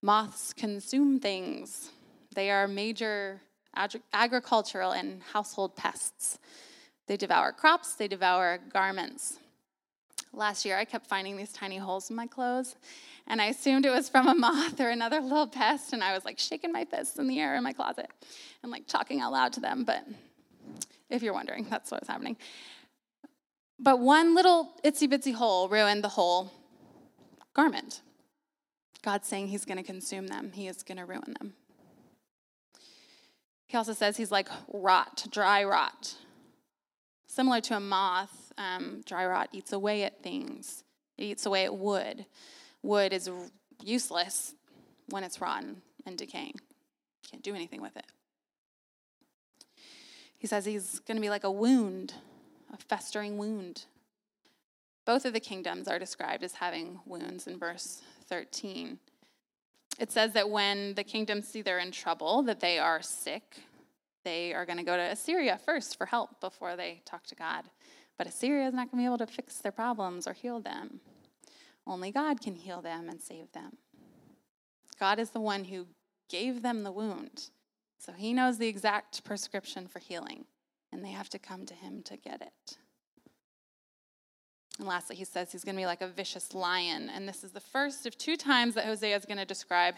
Speaker 3: Moths consume things, they are major ag- agricultural and household pests. They devour crops, they devour garments. Last year, I kept finding these tiny holes in my clothes, and I assumed it was from a moth or another little pest, and I was like shaking my fists in the air in my closet and like talking out loud to them. But if you're wondering, that's what was happening. But one little itsy bitsy hole ruined the whole garment. God's saying he's going to consume them, he is going to ruin them. He also says he's like rot, dry rot. Similar to a moth, um, dry rot eats away at things, it eats away at wood. Wood is useless when it's rotten and decaying. Can't do anything with it. He says he's going to be like a wound a festering wound. Both of the kingdoms are described as having wounds in verse 13. It says that when the kingdoms see they're in trouble, that they are sick, they are going to go to Assyria first for help before they talk to God. But Assyria is not going to be able to fix their problems or heal them. Only God can heal them and save them. God is the one who gave them the wound, so he knows the exact prescription for healing and they have to come to him to get it. And lastly, he says he's going to be like a vicious lion. And this is the first of two times that Hosea is going to describe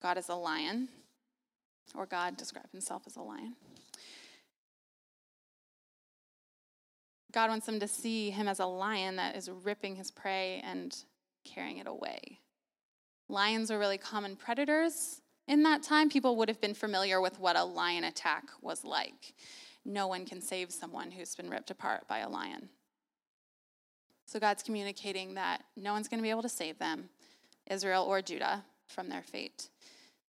Speaker 3: God as a lion, or God describe himself as a lion. God wants them to see him as a lion that is ripping his prey and carrying it away. Lions were really common predators in that time. People would have been familiar with what a lion attack was like no one can save someone who's been ripped apart by a lion. So God's communicating that no one's going to be able to save them, Israel or Judah, from their fate.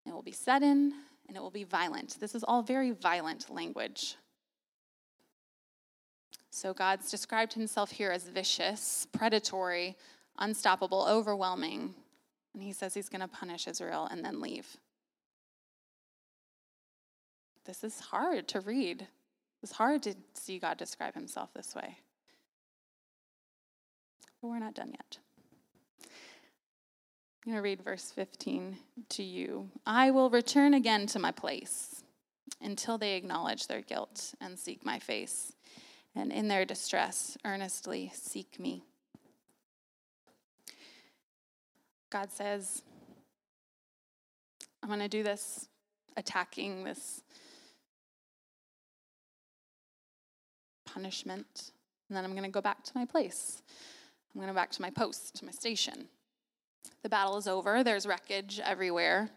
Speaker 3: It will be sudden and it will be violent. This is all very violent language. So God's described himself here as vicious, predatory, unstoppable, overwhelming. And he says he's going to punish Israel and then leave. This is hard to read. It's hard to see God describe himself this way. But we're not done yet. I'm going to read verse 15 to you. I will return again to my place until they acknowledge their guilt and seek my face, and in their distress earnestly seek me. God says, I'm going to do this attacking, this punishment, and then I'm going to go back to my place. I'm going to back to my post, to my station. The battle is over. There's wreckage everywhere.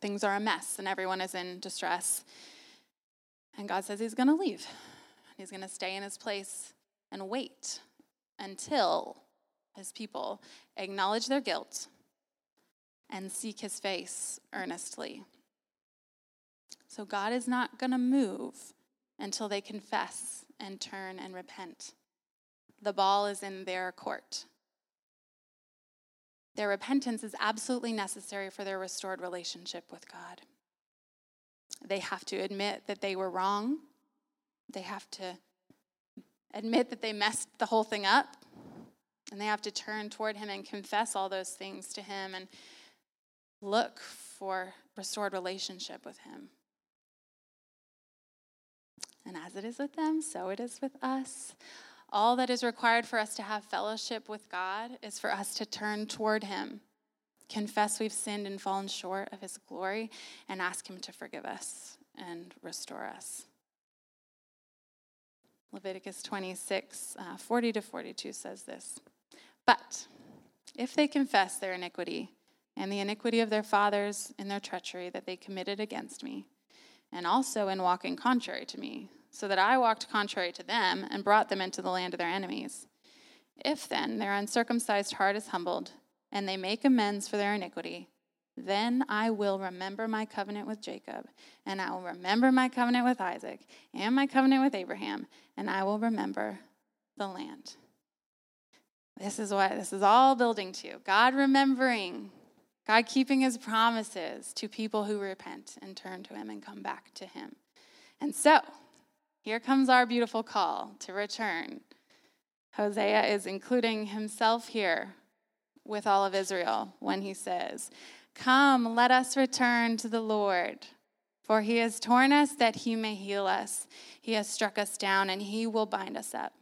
Speaker 3: Things are a mess, and everyone is in distress. And God says He's going to leave. He's going to stay in His place and wait until His people acknowledge their guilt and seek His face earnestly. So God is not going to move until they confess and turn and repent. The ball is in their court. Their repentance is absolutely necessary for their restored relationship with God. They have to admit that they were wrong. They have to admit that they messed the whole thing up. And they have to turn toward Him and confess all those things to Him and look for restored relationship with Him. And as it is with them, so it is with us. All that is required for us to have fellowship with God is for us to turn toward Him, confess we've sinned and fallen short of His glory, and ask Him to forgive us and restore us. Leviticus 26, uh, 40 to 42 says this But if they confess their iniquity and the iniquity of their fathers in their treachery that they committed against me, and also in walking contrary to me, so that I walked contrary to them and brought them into the land of their enemies. If then their uncircumcised heart is humbled, and they make amends for their iniquity, then I will remember my covenant with Jacob, and I will remember my covenant with Isaac, and my covenant with Abraham, and I will remember the land. This is what this is all building to God remembering, God keeping his promises to people who repent and turn to him and come back to him. And so, here comes our beautiful call to return. Hosea is including himself here with all of Israel when he says, Come, let us return to the Lord. For he has torn us that he may heal us. He has struck us down and he will bind us up.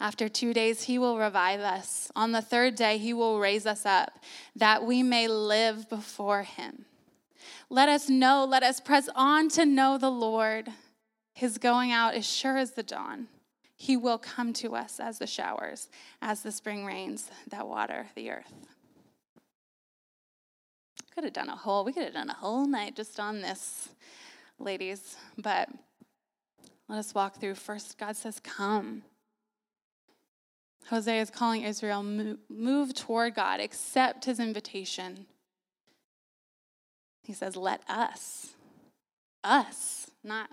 Speaker 3: After two days, he will revive us. On the third day, he will raise us up that we may live before him. Let us know, let us press on to know the Lord. His going out is sure as the dawn. He will come to us as the showers, as the spring rains that water the earth. Could have done a whole, we could have done a whole night just on this, ladies, but let us walk through. First, God says, Come. Hosea is calling Israel, move, move toward God, accept his invitation. He says, Let us, us, not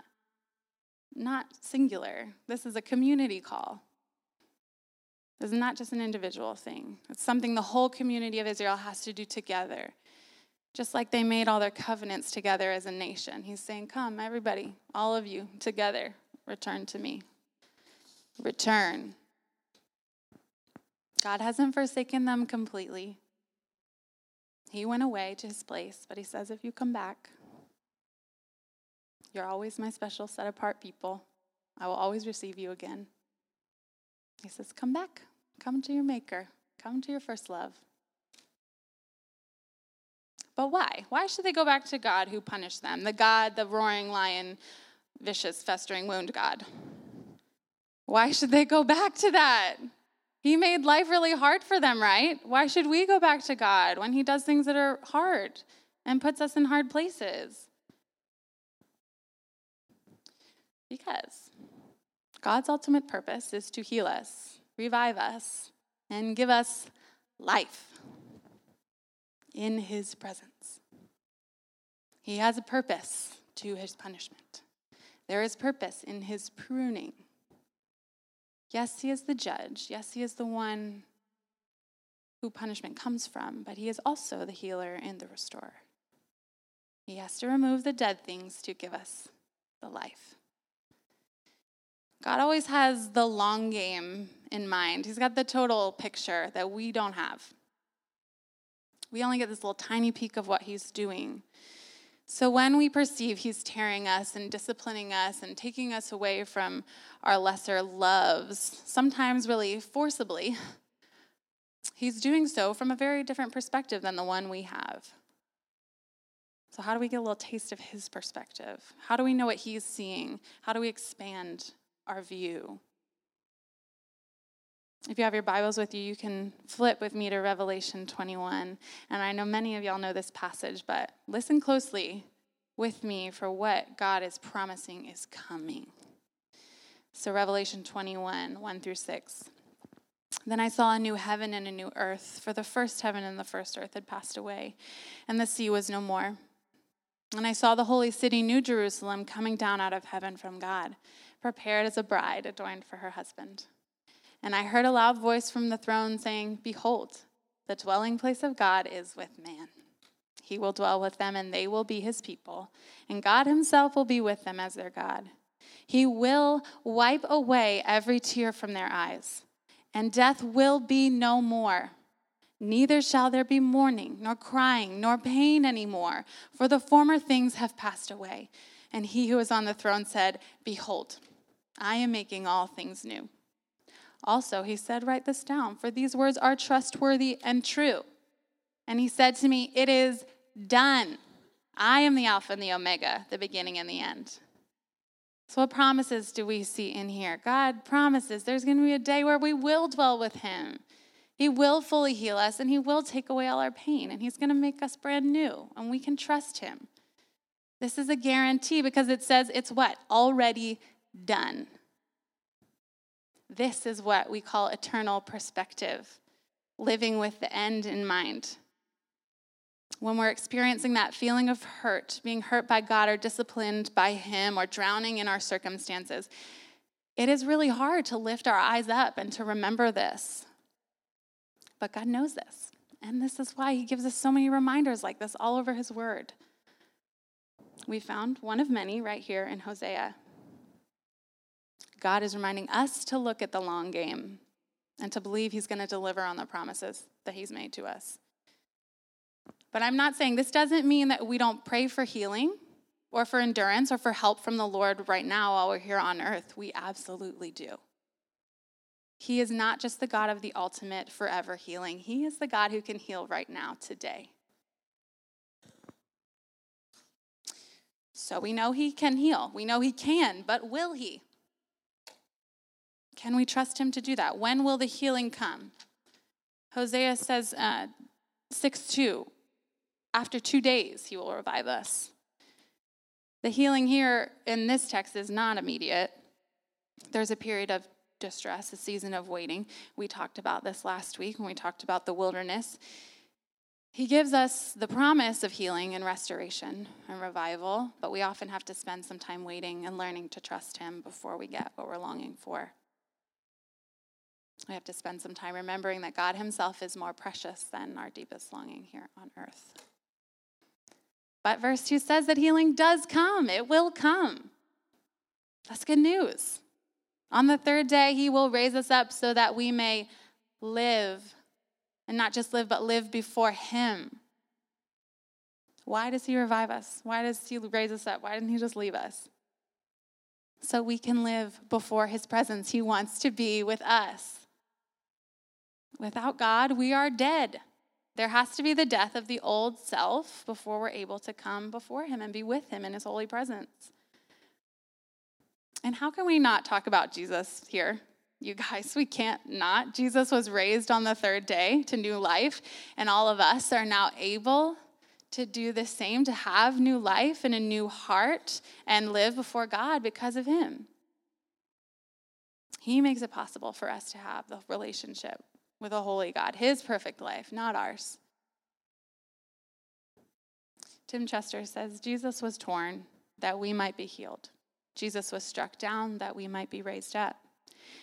Speaker 3: not singular. This is a community call. This is not just an individual thing. It's something the whole community of Israel has to do together. Just like they made all their covenants together as a nation. He's saying, Come, everybody, all of you together, return to me. Return. God hasn't forsaken them completely. He went away to his place, but he says, If you come back, you're always my special set apart people. I will always receive you again. He says, Come back. Come to your Maker. Come to your first love. But why? Why should they go back to God who punished them? The God, the roaring lion, vicious, festering wound God. Why should they go back to that? He made life really hard for them, right? Why should we go back to God when He does things that are hard and puts us in hard places? Because God's ultimate purpose is to heal us, revive us, and give us life in His presence. He has a purpose to His punishment. There is purpose in His pruning. Yes, he is the judge. Yes, he is the one who punishment comes from, but he is also the healer and the restorer. He has to remove the dead things to give us the life. God always has the long game in mind. He's got the total picture that we don't have. We only get this little tiny peek of what he's doing. So when we perceive he's tearing us and disciplining us and taking us away from our lesser loves, sometimes really forcibly, he's doing so from a very different perspective than the one we have. So, how do we get a little taste of his perspective? How do we know what he's seeing? How do we expand our view? If you have your Bibles with you, you can flip with me to Revelation 21. And I know many of y'all know this passage, but listen closely with me for what God is promising is coming. So, Revelation 21, 1 through 6. Then I saw a new heaven and a new earth, for the first heaven and the first earth had passed away, and the sea was no more. And I saw the holy city, New Jerusalem, coming down out of heaven from God, prepared as a bride adorned for her husband. And I heard a loud voice from the throne saying, Behold, the dwelling place of God is with man. He will dwell with them, and they will be his people, and God himself will be with them as their God. He will wipe away every tear from their eyes, and death will be no more. Neither shall there be mourning, nor crying, nor pain anymore, for the former things have passed away. And he who was on the throne said, Behold, I am making all things new. Also, he said, Write this down, for these words are trustworthy and true. And he said to me, It is done. I am the Alpha and the Omega, the beginning and the end. So, what promises do we see in here? God promises there's going to be a day where we will dwell with him. He will fully heal us and he will take away all our pain and he's going to make us brand new and we can trust him. This is a guarantee because it says it's what? Already done. This is what we call eternal perspective, living with the end in mind. When we're experiencing that feeling of hurt, being hurt by God or disciplined by Him or drowning in our circumstances, it is really hard to lift our eyes up and to remember this. But God knows this. And this is why He gives us so many reminders like this all over His Word. We found one of many right here in Hosea. God is reminding us to look at the long game and to believe He's going to deliver on the promises that He's made to us. But I'm not saying this doesn't mean that we don't pray for healing or for endurance or for help from the Lord right now while we're here on earth. We absolutely do. He is not just the God of the ultimate forever healing, He is the God who can heal right now, today. So we know He can heal. We know He can, but will He? Can we trust him to do that? When will the healing come? Hosea says, uh, 6 2, after two days he will revive us. The healing here in this text is not immediate. There's a period of distress, a season of waiting. We talked about this last week when we talked about the wilderness. He gives us the promise of healing and restoration and revival, but we often have to spend some time waiting and learning to trust Him before we get what we're longing for. We have to spend some time remembering that God Himself is more precious than our deepest longing here on earth. But verse 2 says that healing does come, it will come. That's good news. On the third day, He will raise us up so that we may live, and not just live, but live before Him. Why does He revive us? Why does He raise us up? Why didn't He just leave us? So we can live before His presence. He wants to be with us. Without God, we are dead. There has to be the death of the old self before we're able to come before Him and be with Him in His holy presence. And how can we not talk about Jesus here? You guys, we can't not. Jesus was raised on the third day to new life, and all of us are now able to do the same, to have new life and a new heart and live before God because of Him. He makes it possible for us to have the relationship with a holy God, his perfect life, not ours. Tim Chester says Jesus was torn that we might be healed. Jesus was struck down that we might be raised up.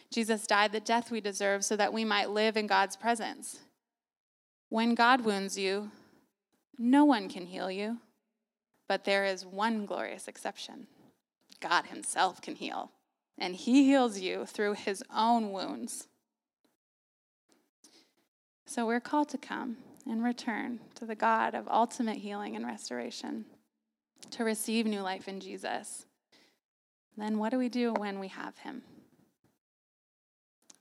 Speaker 3: Jesus died the death we deserve so that we might live in God's presence. When God wounds you, no one can heal you, but there is one glorious exception God Himself can heal, and He heals you through His own wounds. So we're called to come and return to the God of ultimate healing and restoration, to receive new life in Jesus. Then what do we do when we have Him?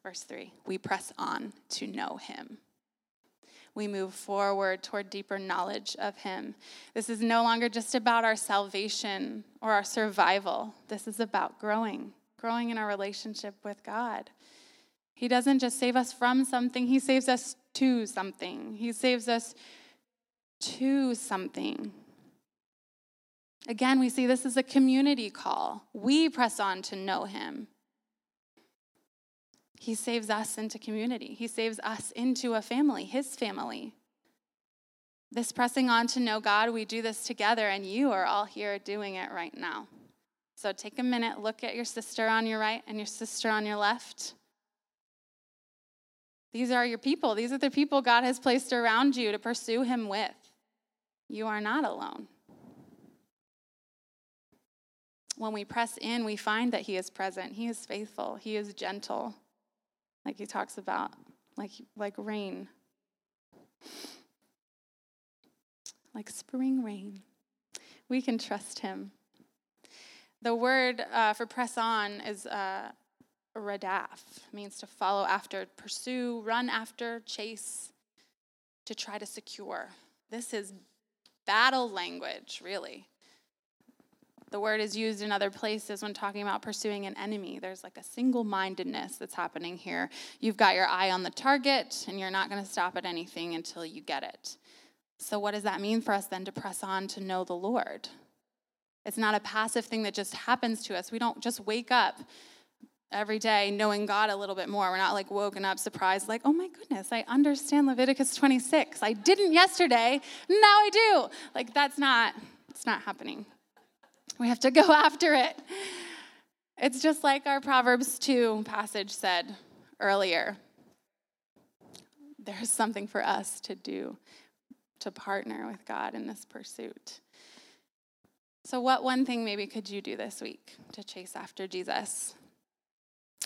Speaker 3: Verse 3 we press on to know Him we move forward toward deeper knowledge of Him. This is no longer just about our salvation or our survival. This is about growing, growing in our relationship with God. He doesn't just save us from something, He saves us to something. He saves us to something. Again, we see this is a community call. We press on to know Him. He saves us into community, He saves us into a family, His family. This pressing on to know God, we do this together, and you are all here doing it right now. So take a minute, look at your sister on your right and your sister on your left. These are your people. These are the people God has placed around you to pursue Him with. You are not alone. When we press in, we find that He is present. He is faithful. He is gentle like he talks about, like, like rain, like spring rain. We can trust him. The word uh, for press on is uh, radaf, means to follow after, pursue, run after, chase, to try to secure. This is battle language, really. The word is used in other places when talking about pursuing an enemy. There's like a single mindedness that's happening here. You've got your eye on the target, and you're not going to stop at anything until you get it. So, what does that mean for us then to press on to know the Lord? It's not a passive thing that just happens to us. We don't just wake up every day knowing God a little bit more. We're not like woken up surprised, like, oh my goodness, I understand Leviticus 26. I didn't yesterday, now I do. Like, that's not, it's not happening. We have to go *laughs* after it. It's just like our Proverbs 2 passage said earlier. There's something for us to do to partner with God in this pursuit. So, what one thing maybe could you do this week to chase after Jesus?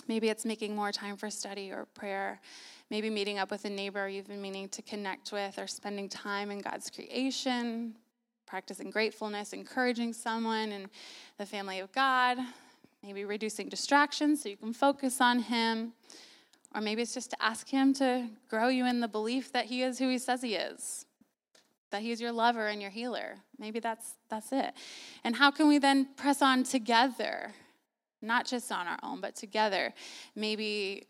Speaker 3: Maybe it's making more time for study or prayer. Maybe meeting up with a neighbor you've been meaning to connect with, or spending time in God's creation, practicing gratefulness, encouraging someone in the family of God, maybe reducing distractions so you can focus on Him. Or maybe it's just to ask Him to grow you in the belief that He is who He says He is, that He's your lover and your healer. Maybe that's, that's it. And how can we then press on together? Not just on our own, but together. Maybe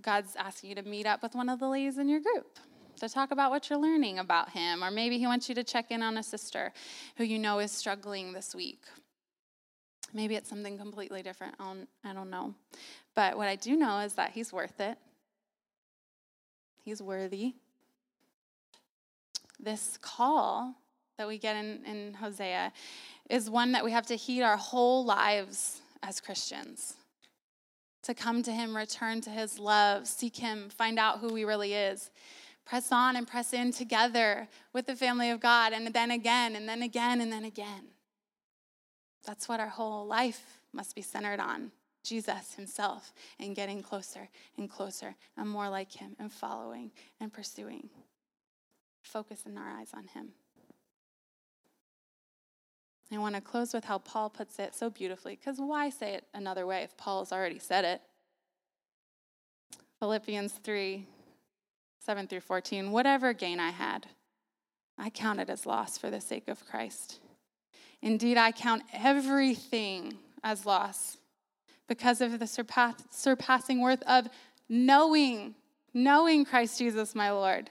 Speaker 3: God's asking you to meet up with one of the ladies in your group to talk about what you're learning about him. Or maybe he wants you to check in on a sister who you know is struggling this week. Maybe it's something completely different. I don't know. But what I do know is that he's worth it, he's worthy. This call that we get in, in Hosea is one that we have to heed our whole lives as Christians to come to him, return to his love, seek him, find out who he really is press on and press in together with the family of God, and then again, and then again, and then again. That's what our whole life must be centered on Jesus Himself and getting closer and closer and more like Him and following and pursuing. Focusing our eyes on Him. I want to close with how Paul puts it so beautifully, because why say it another way if Paul has already said it? Philippians 3 7 through 14, whatever gain I had, I count it as loss for the sake of Christ. Indeed, I count everything as loss because of the surpass, surpassing worth of knowing, knowing Christ Jesus my Lord.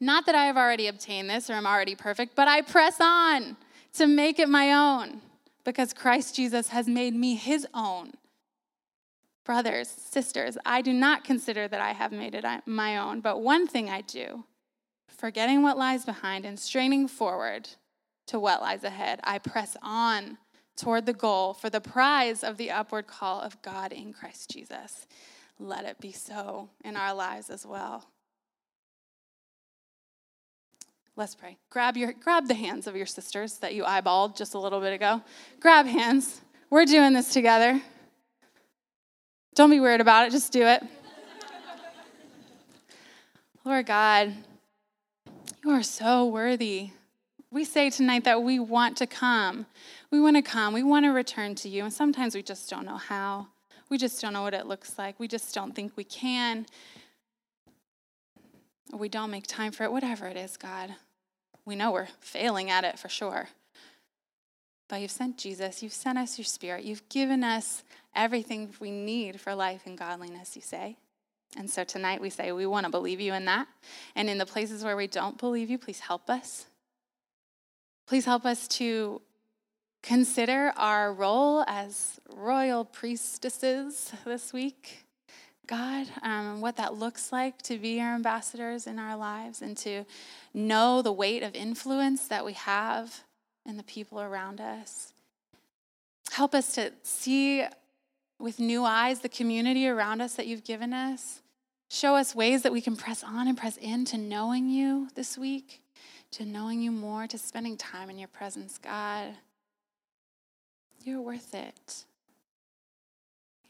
Speaker 3: Not that I have already obtained this or am already perfect, but I press on to make it my own because Christ Jesus has made me his own. Brothers, sisters, I do not consider that I have made it my own, but one thing I do, forgetting what lies behind and straining forward to what lies ahead, I press on toward the goal for the prize of the upward call of God in Christ Jesus. Let it be so in our lives as well. Let's pray. Grab your grab the hands of your sisters that you eyeballed just a little bit ago. Grab hands. We're doing this together. Don't be weird about it, just do it. Lord God, you are so worthy. We say tonight that we want to come. We want to come. We want to return to you. And sometimes we just don't know how. We just don't know what it looks like. We just don't think we can. Or we don't make time for it, whatever it is, God. We know we're failing at it for sure. But you've sent Jesus, you've sent us your spirit, you've given us everything we need for life and godliness, you say. And so tonight we say we want to believe you in that. And in the places where we don't believe you, please help us. Please help us to consider our role as royal priestesses this week, God, um, what that looks like to be your ambassadors in our lives and to know the weight of influence that we have in the people around us. Help us to see with new eyes the community around us that you've given us. Show us ways that we can press on and press into knowing you this week, to knowing you more, to spending time in your presence, God. You're worth it.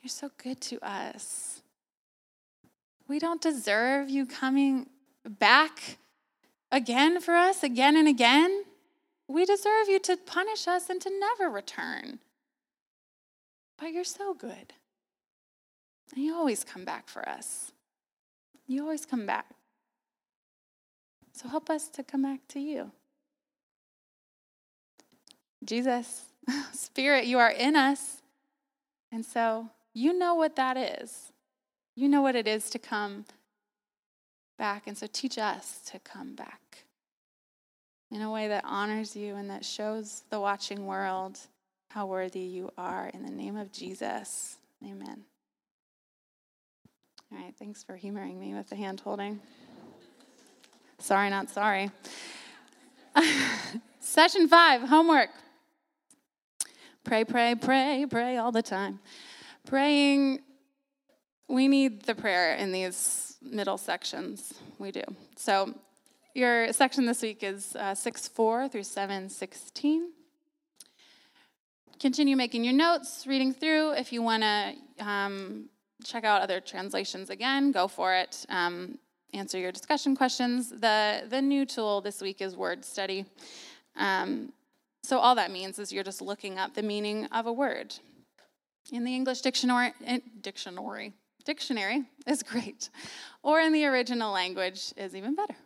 Speaker 3: You're so good to us. We don't deserve you coming back again for us, again and again. We deserve you to punish us and to never return. But you're so good. And you always come back for us. You always come back. So help us to come back to you. Jesus, *laughs* Spirit, you are in us. And so you know what that is. You know what it is to come back. And so teach us to come back in a way that honors you and that shows the watching world how worthy you are. In the name of Jesus, amen. All right, thanks for humoring me with the hand holding. Sorry, not sorry. *laughs* Session five, homework. Pray, pray, pray, pray all the time. Praying, we need the prayer in these middle sections. We do. So, your section this week is uh, 6 4 through 7 16. Continue making your notes, reading through. If you want to um, check out other translations again, go for it. Um, answer your discussion questions. The, the new tool this week is Word Study. Um, so all that means is you're just looking up the meaning of a word. In the English dictionary, eh, dictionary, dictionary is *laughs* great, or in the original language is even better.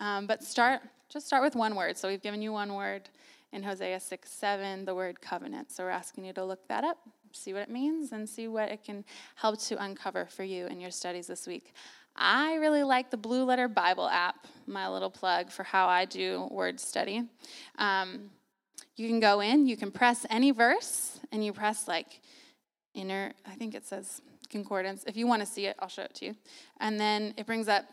Speaker 3: Um, but start, just start with one word. So we've given you one word in Hosea 6 7, the word covenant. So we're asking you to look that up, see what it means, and see what it can help to uncover for you in your studies this week. I really like the Blue Letter Bible app, my little plug for how I do word study. Um, you can go in, you can press any verse, and you press like inner, I think it says concordance. If you want to see it, I'll show it to you. And then it brings up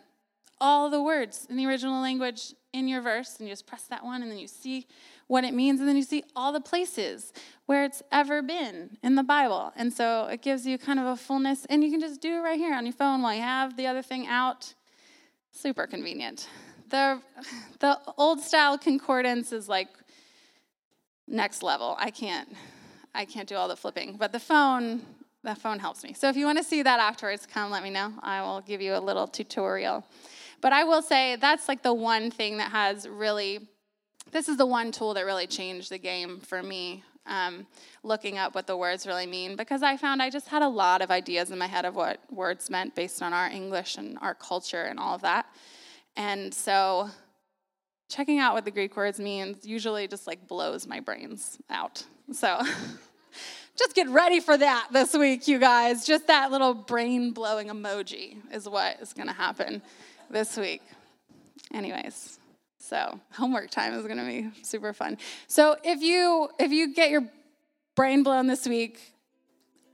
Speaker 3: all the words in the original language in your verse, and you just press that one, and then you see what it means, and then you see all the places where it's ever been in the Bible. And so it gives you kind of a fullness, and you can just do it right here on your phone while you have the other thing out. Super convenient. The, the old style concordance is like next level. I can't I can't do all the flipping, but the phone the phone helps me. So if you want to see that afterwards, come let me know. I will give you a little tutorial. But I will say that's like the one thing that has really this is the one tool that really changed the game for me um, looking up what the words really mean because I found I just had a lot of ideas in my head of what words meant based on our English and our culture and all of that. And so checking out what the Greek words means usually just like blows my brains out. So *laughs* just get ready for that this week, you guys. Just that little brain blowing emoji is what is going to happen this week. Anyways, so homework time is going to be super fun. So if you if you get your brain blown this week,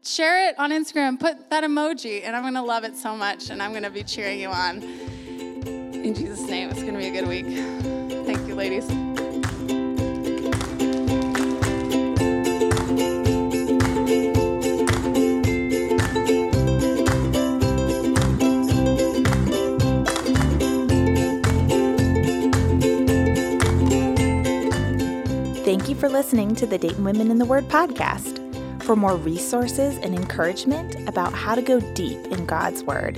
Speaker 3: share it on Instagram, put that emoji, and I'm going to love it so much and I'm going to be cheering you on. In Jesus name, it's going to be a good week. Thank you, ladies.
Speaker 1: Thank you for listening to the Dayton Women in the Word podcast. For more resources and encouragement about how to go deep in God's Word,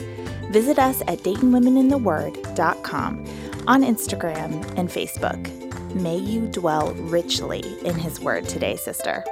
Speaker 1: visit us at DaytonWomenInTheWord.com on Instagram and Facebook. May you dwell richly in His Word today, sister.